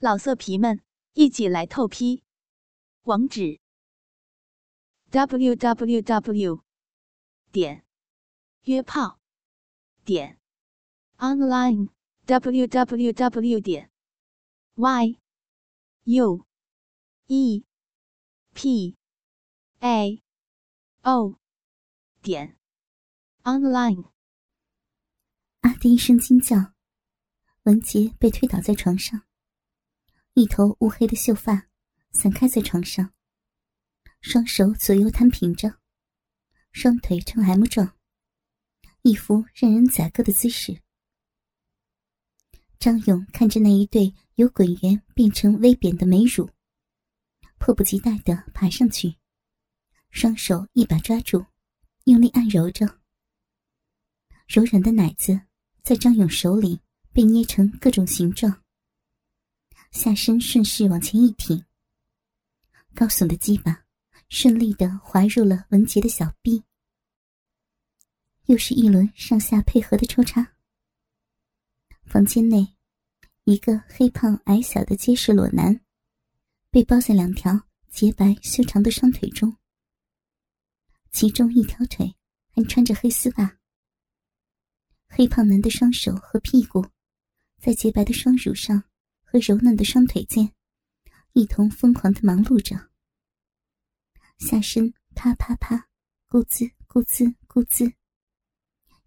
老色皮们，一起来透批！网址：w w w 点约炮点 online w w w 点 y u e p a o 点 online。啊的一声惊叫，文杰被推倒在床上。一头乌黑的秀发散开在床上，双手左右摊平着，双腿呈 M 状，一副任人宰割的姿势。张勇看着那一对由滚圆变成微扁的美乳，迫不及待地爬上去，双手一把抓住，用力按揉着。柔软的奶子在张勇手里被捏成各种形状。下身顺势往前一挺，高耸的鸡巴顺利的滑入了文杰的小臂，又是一轮上下配合的抽插。房间内，一个黑胖矮小的结实裸男，被包在两条洁白修长的双腿中，其中一条腿还穿着黑丝袜。黑胖男的双手和屁股，在洁白的双乳上。和柔嫩的双腿间，一同疯狂的忙碌着。下身啪啪啪，咕滋咕滋咕滋，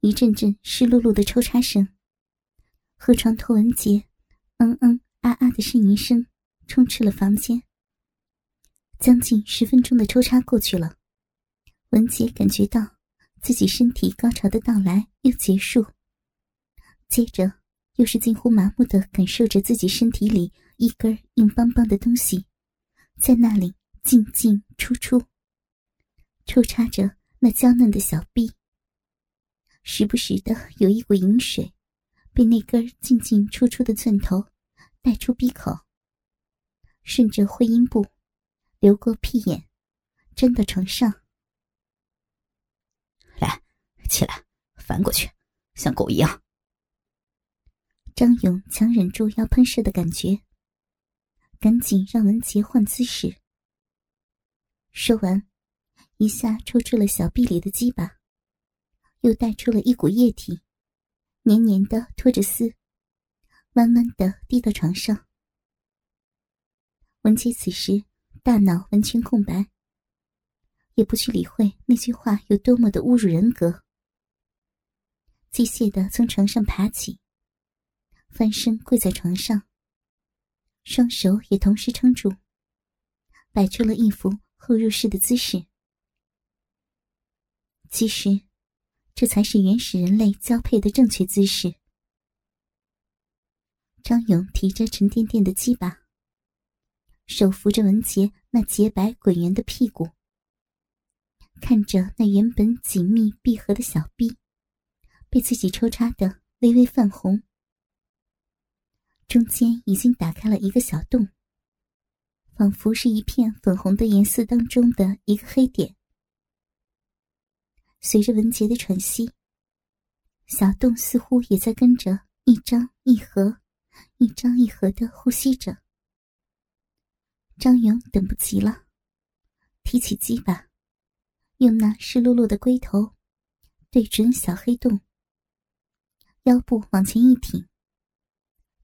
一阵阵湿漉漉的抽插声，和床头文杰嗯嗯啊啊的呻吟声充斥了房间。将近十分钟的抽插过去了，文杰感觉到自己身体高潮的到来又结束，接着。又是近乎麻木的感受着自己身体里一根硬邦邦的东西，在那里进进出出，抽插着那娇嫩的小臂。时不时的有一股饮水，被那根进进出出的寸头带出鼻口，顺着会阴部流过屁眼，粘到床上。来，起来，翻过去，像狗一样。张勇强忍住要喷射的感觉，赶紧让文杰换姿势。说完，一下抽出了小臂里的鸡巴，又带出了一股液体，黏黏的拖着丝，慢慢的滴到床上。文杰此时大脑完全空白，也不去理会那句话有多么的侮辱人格，机械的从床上爬起。翻身跪在床上，双手也同时撑住，摆出了一副后入式的姿势。其实，这才是原始人类交配的正确姿势。张勇提着沉甸甸的鸡巴，手扶着文杰那洁白滚圆的屁股，看着那原本紧密闭合的小臂，被自己抽插的微微泛红。中间已经打开了一个小洞，仿佛是一片粉红的颜色当中的一个黑点。随着文杰的喘息，小洞似乎也在跟着一张一合、一张一合的呼吸着。张勇等不及了，提起鸡巴，用那湿漉漉的龟头对准小黑洞，腰部往前一挺。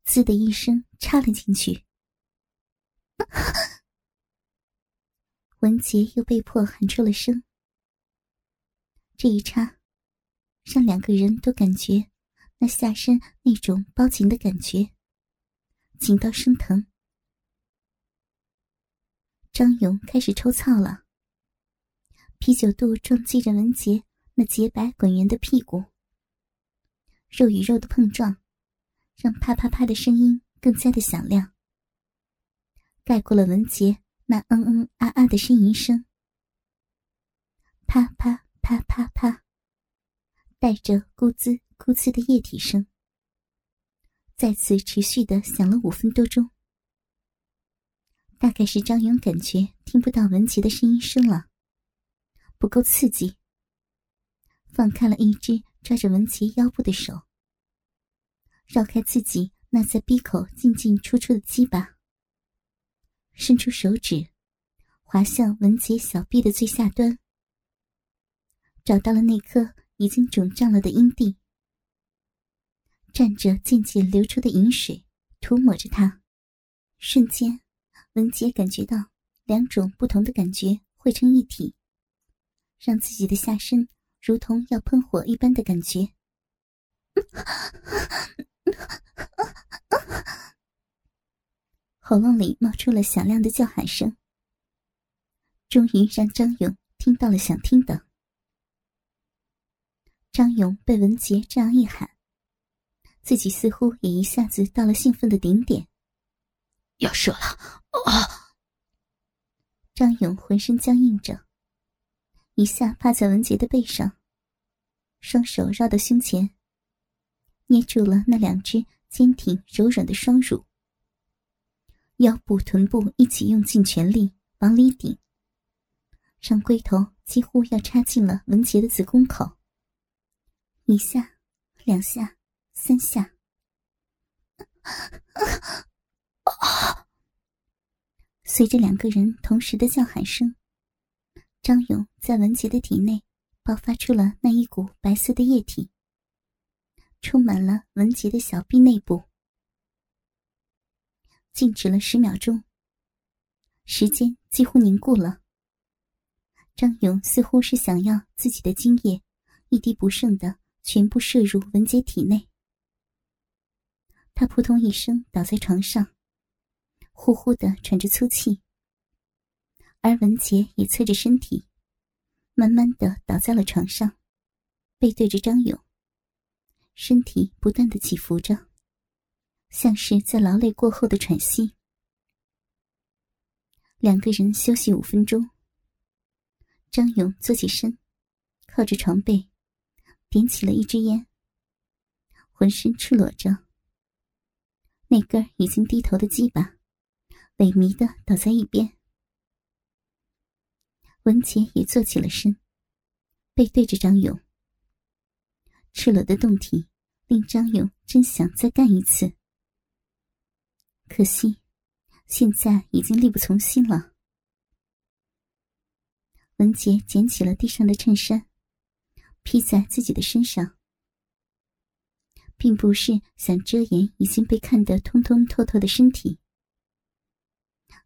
滋的一声，插了进去。文杰又被迫喊出了声。这一插，让两个人都感觉那下身那种包紧的感觉，紧到生疼。张勇开始抽操了，啤酒肚撞击着文杰那洁白滚圆的屁股，肉与肉的碰撞。让啪啪啪的声音更加的响亮，盖过了文杰那嗯嗯啊啊的呻吟声。啪啪啪啪啪，带着咕滋咕滋的液体声，再次持续的响了五分多钟。大概是张勇感觉听不到文杰的声音声了，不够刺激，放开了一只抓着文杰腰部的手。绕开自己那在鼻口进进出出的鸡巴，伸出手指，滑向文杰小臂的最下端，找到了那颗已经肿胀了的阴蒂，蘸着渐渐流出的饮水，涂抹着它。瞬间，文杰感觉到两种不同的感觉汇成一体，让自己的下身如同要喷火一般的感觉。喉咙里冒出了响亮的叫喊声，终于让张勇听到了想听的。张勇被文杰这样一喊，自己似乎也一下子到了兴奋的顶点，要射了！啊！张勇浑身僵硬着，一下趴在文杰的背上，双手绕到胸前，捏住了那两只坚挺柔软的双乳。腰部、臀部一起用尽全力往里顶，让龟头几乎要插进了文杰的子宫口。一下，两下，三下，随着两个人同时的叫喊声，张勇在文杰的体内爆发出了那一股白色的液体，充满了文杰的小臂内部。静止了十秒钟，时间几乎凝固了。张勇似乎是想要自己的精液一滴不剩的全部射入文杰体内，他扑通一声倒在床上，呼呼的喘着粗气，而文杰也侧着身体，慢慢的倒在了床上，背对着张勇，身体不断的起伏着。像是在劳累过后的喘息。两个人休息五分钟。张勇坐起身，靠着床背，点起了一支烟。浑身赤裸着，那根已经低头的鸡巴，萎靡的倒在一边。文杰也坐起了身，背对着张勇。赤裸的胴体令张勇真想再干一次。可惜，现在已经力不从心了。文杰捡起了地上的衬衫，披在自己的身上，并不是想遮掩已经被看得通通透透的身体，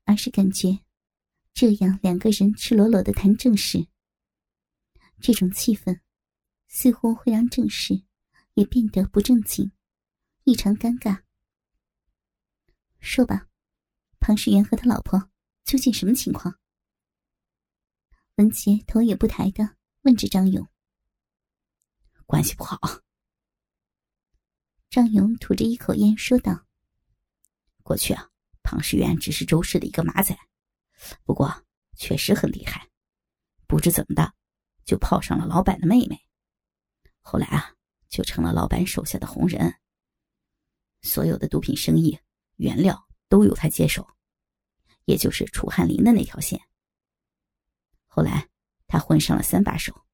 而是感觉这样两个人赤裸裸的谈正事，这种气氛似乎会让正事也变得不正经，异常尴尬。说吧，庞世元和他老婆究竟什么情况？文杰头也不抬的问着张勇。关系不好。张勇吐着一口烟说道：“过去啊，庞世元只是周氏的一个马仔，不过确实很厉害，不知怎么的就泡上了老板的妹妹，后来啊就成了老板手下的红人，所有的毒品生意。”原料都由他接手，也就是楚汉林的那条线。后来他混上了三把手，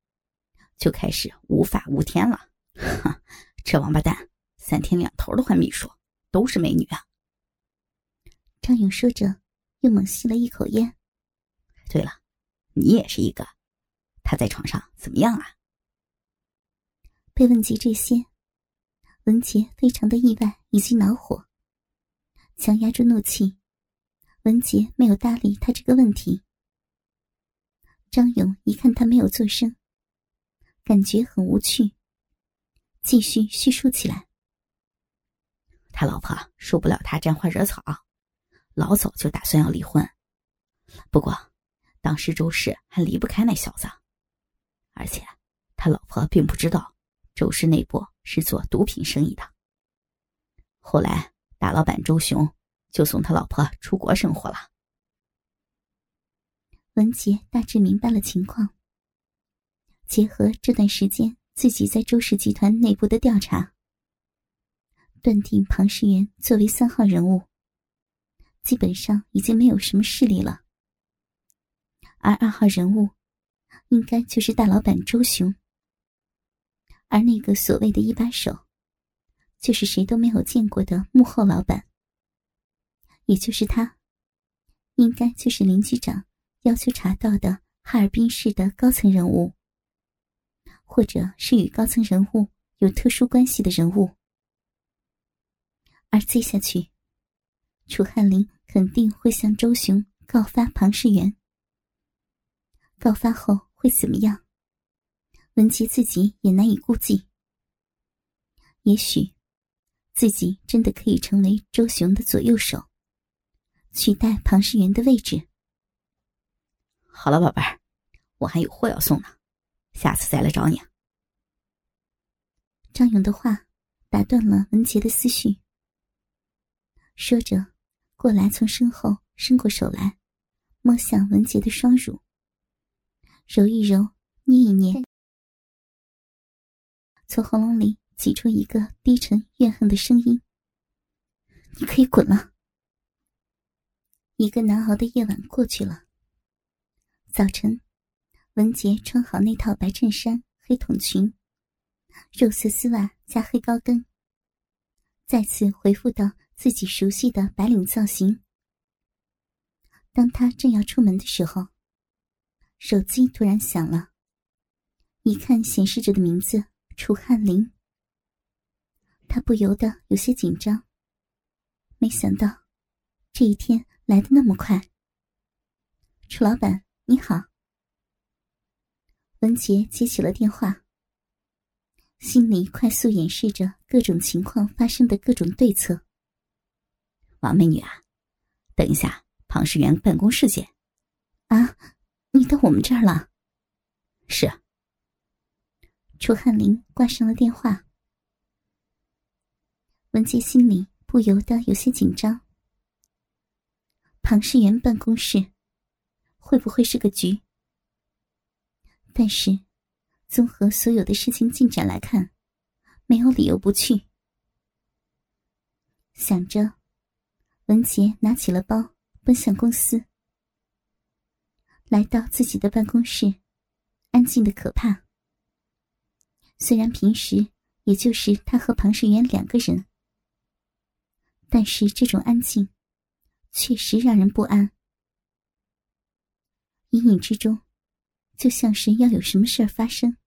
就开始无法无天了。哈，这王八蛋三天两头的换秘书，都是美女啊！张勇说着，又猛吸了一口烟。对了，你也是一个。他在床上怎么样啊？被问及这些，文杰非常的意外以及恼火。强压住怒气，文杰没有搭理他这个问题。张勇一看他没有作声，感觉很无趣，继续叙述起来。他老婆受不了他沾花惹草，老早就打算要离婚。不过，当时周氏还离不开那小子，而且他老婆并不知道周氏内部是做毒品生意的。后来。大老板周雄就送他老婆出国生活了。文杰大致明白了情况，结合这段时间自己在周氏集团内部的调查，断定庞世元作为三号人物，基本上已经没有什么势力了。而二号人物，应该就是大老板周雄，而那个所谓的一把手。就是谁都没有见过的幕后老板，也就是他，应该就是林局长要求查到的哈尔滨市的高层人物，或者是与高层人物有特殊关系的人物。而接下去，楚汉林肯定会向周雄告发庞世元。告发后会怎么样？文杰自己也难以估计。也许，自己真的可以成为周雄的左右手，取代庞世元的位置。好了，宝贝儿，我还有货要送呢，下次再来找你。张勇的话打断了文杰的思绪。说着，过来从身后伸过手来，摸向文杰的双乳，揉一揉，捏一捏，从喉咙里挤出一个低沉怨恨的声音：“你可以滚了。”一个难熬的夜晚过去了。早晨，文杰穿好那套白衬衫、黑筒裙、肉色丝袜加黑高跟，再次回复到。自己熟悉的白领造型。当他正要出门的时候，手机突然响了。一看显示着的名字楚汉林，他不由得有些紧张。没想到这一天来的那么快。楚老板，你好。文杰接起了电话，心里快速演示着各种情况发生的各种对策。王美女啊，等一下，庞世元办公室见。啊，你到我们这儿了？是。楚汉林挂上了电话。文杰心里不由得有些紧张。庞世元办公室会不会是个局？但是，综合所有的事情进展来看，没有理由不去。想着。文杰拿起了包，奔向公司。来到自己的办公室，安静的可怕。虽然平时也就是他和庞世元两个人，但是这种安静，确实让人不安。隐隐之中，就像是要有什么事儿发生。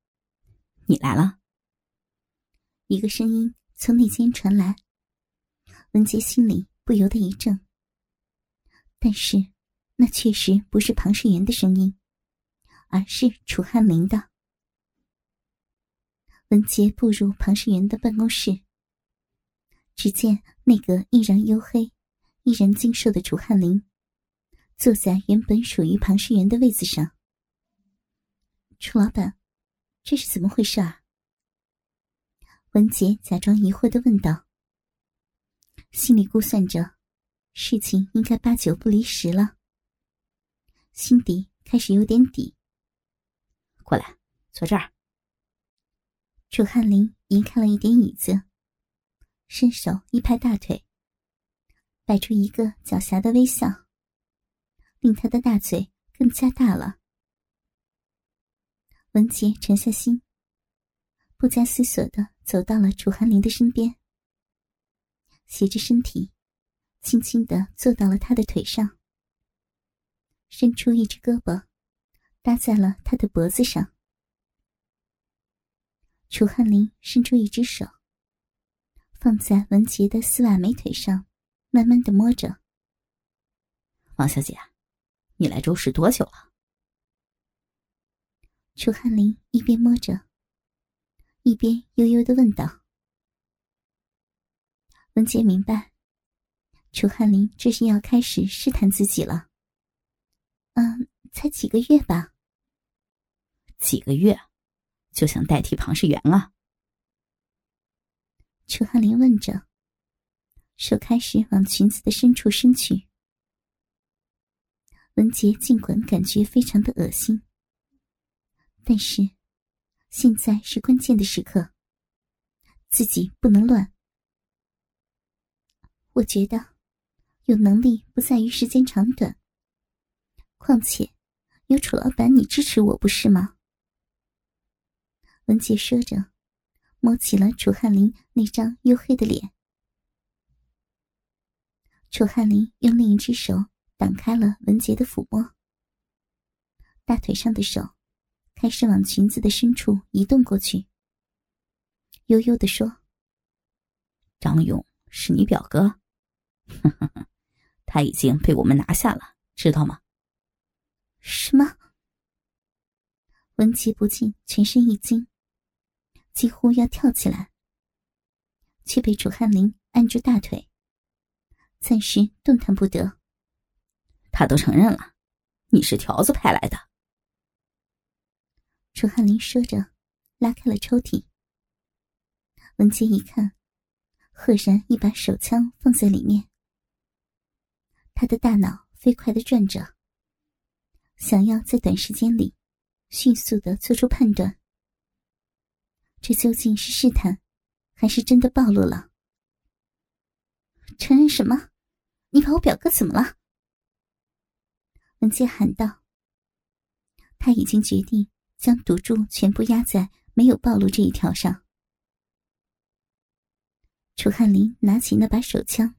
你来了。一个声音从内间传来，文杰心里。不由得一怔，但是那确实不是庞世元的声音，而是楚汉林的。文杰步入庞世元的办公室，只见那个依然黝黑、依然精瘦的楚汉林，坐在原本属于庞世元的位子上。楚老板，这是怎么回事啊？文杰假装疑惑的问道。心里估算着，事情应该八九不离十了。心底开始有点底。过来，坐这儿。楚汉林移开了一点椅子，伸手一拍大腿，摆出一个狡黠的微笑，令他的大嘴更加大了。文杰沉下心，不加思索的走到了楚汉林的身边。斜着身体，轻轻的坐到了他的腿上，伸出一只胳膊，搭在了他的脖子上。楚汉林伸出一只手，放在文杰的丝袜美腿上，慢慢的摸着。王小姐，你来周氏多久了？楚汉林一边摸着，一边悠悠的问道。文杰明白，楚汉林这是要开始试探自己了。嗯，才几个月吧。几个月，就想代替庞世元了？楚汉林问着，手开始往裙子的深处伸去。文杰尽管感觉非常的恶心，但是现在是关键的时刻，自己不能乱。我觉得，有能力不在于时间长短。况且，有楚老板你支持我不是吗？文杰说着，摸起了楚汉林那张黝黑的脸。楚汉林用另一只手挡开了文杰的抚摸，大腿上的手开始往裙子的深处移动过去，悠悠的说：“张勇是你表哥，他已经被我们拿下了，知道吗？”什么？文杰不禁全身一惊，几乎要跳起来，却被楚汉林按住大腿，暂时动弹不得。他都承认了，你是条子派来的。楚汉林说着，拉开了抽屉。文杰一看，赫然一把手枪放在里面。他的大脑飞快的转着，想要在短时间里。迅速的做出判断，这究竟是试探，还是真的暴露了？承认什么？你把我表哥怎么了？文杰喊道。他已经决定将赌注全部压在没有暴露这一条上。楚汉林拿起那把手枪，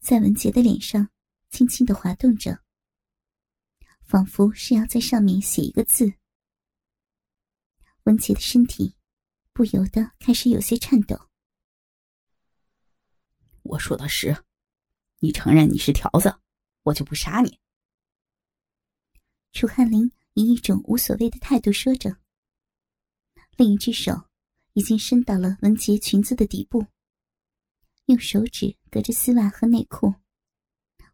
在文杰的脸上轻轻的滑动着。仿佛是要在上面写一个字。文杰的身体不由得开始有些颤抖。我说的是，你承认你是条子，我就不杀你。楚汉林以一种无所谓的态度说着，另一只手已经伸到了文杰裙子的底部，用手指隔着丝袜和内裤，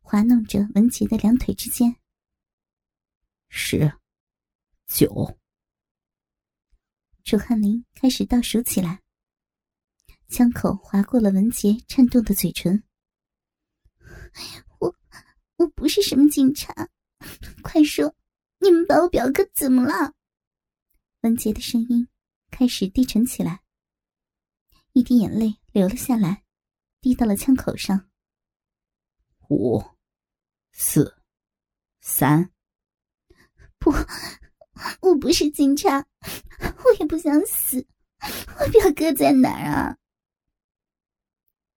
滑弄着文杰的两腿之间。十、九，楚汉林开始倒数起来。枪口划过了文杰颤动的嘴唇。我，我不是什么警察，快说，你们把我表哥怎么了？文杰的声音开始低沉起来，一滴眼泪流了下来，滴到了枪口上。五、四、三。不，我不是警察，我也不想死。我表哥在哪儿啊？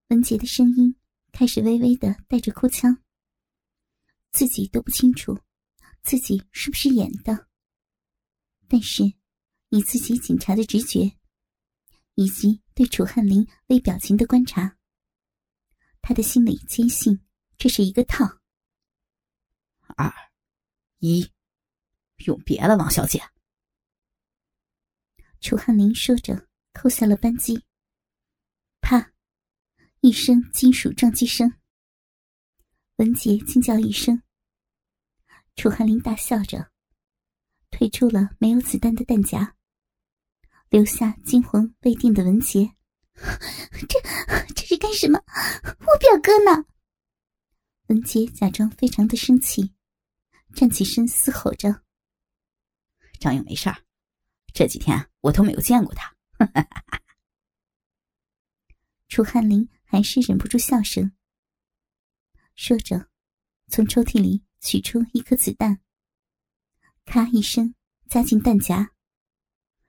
文杰的声音开始微微的带着哭腔，自己都不清楚自己是不是演的。但是，以自己警察的直觉，以及对楚汉林微表情的观察，他的心里坚信这是一个套。二，一。永别了，王小姐。楚汉林说着，扣下了扳机。啪！一声金属撞击声。文杰惊叫一声。楚汉林大笑着，退出了没有子弹的弹夹，留下惊魂未定的文杰。这这是干什么？我表哥呢？文杰假装非常的生气，站起身嘶吼着。张勇没事儿，这几天我都没有见过他。楚汉林还是忍不住笑声，说着，从抽屉里取出一颗子弹，咔一声扎进弹夹，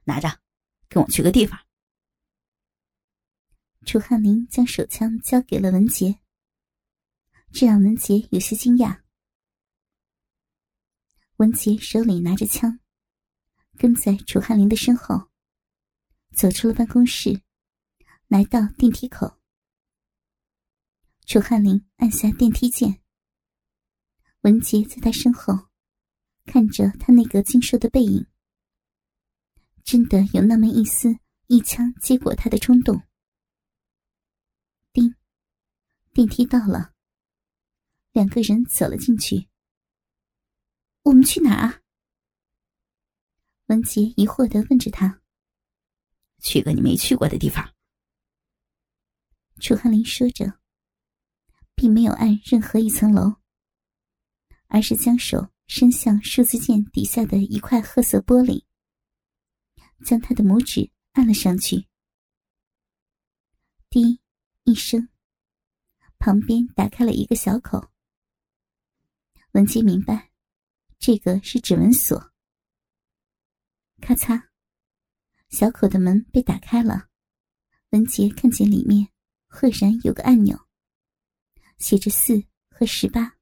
拿着，跟我去个地方。楚汉林将手枪交给了文杰，这让文杰有些惊讶。文杰手里拿着枪。跟在楚汉林的身后，走出了办公室，来到电梯口。楚汉林按下电梯键，文杰在他身后，看着他那个精瘦的背影，真的有那么一丝一枪结果他的冲动。叮，电梯到了，两个人走了进去。我们去哪儿啊？文杰疑惑的问着他：“去个你没去过的地方。”楚汉林说着，并没有按任何一层楼，而是将手伸向数字键底下的一块褐色玻璃，将他的拇指按了上去。滴一声，旁边打开了一个小口。文杰明白，这个是指纹锁。咔嚓，小口的门被打开了。文杰看见里面赫然有个按钮，写着四和十八。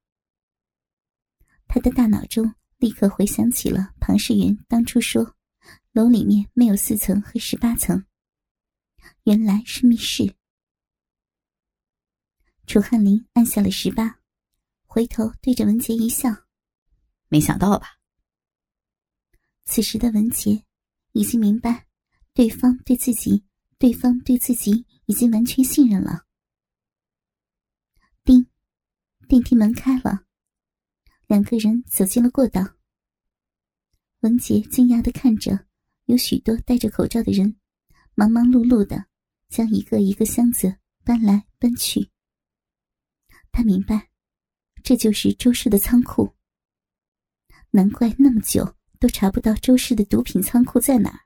他的大脑中立刻回想起了庞世元当初说，楼里面没有四层和十八层，原来是密室。楚汉林按下了十八，回头对着文杰一笑：“没想到吧？”此时的文杰已经明白，对方对自己，对方对自己已经完全信任了。叮，电梯门开了，两个人走进了过道。文杰惊讶的看着，有许多戴着口罩的人，忙忙碌碌的将一个一个箱子搬来搬去。他明白，这就是周氏的仓库。难怪那么久都查不到周氏的毒品仓库在哪儿。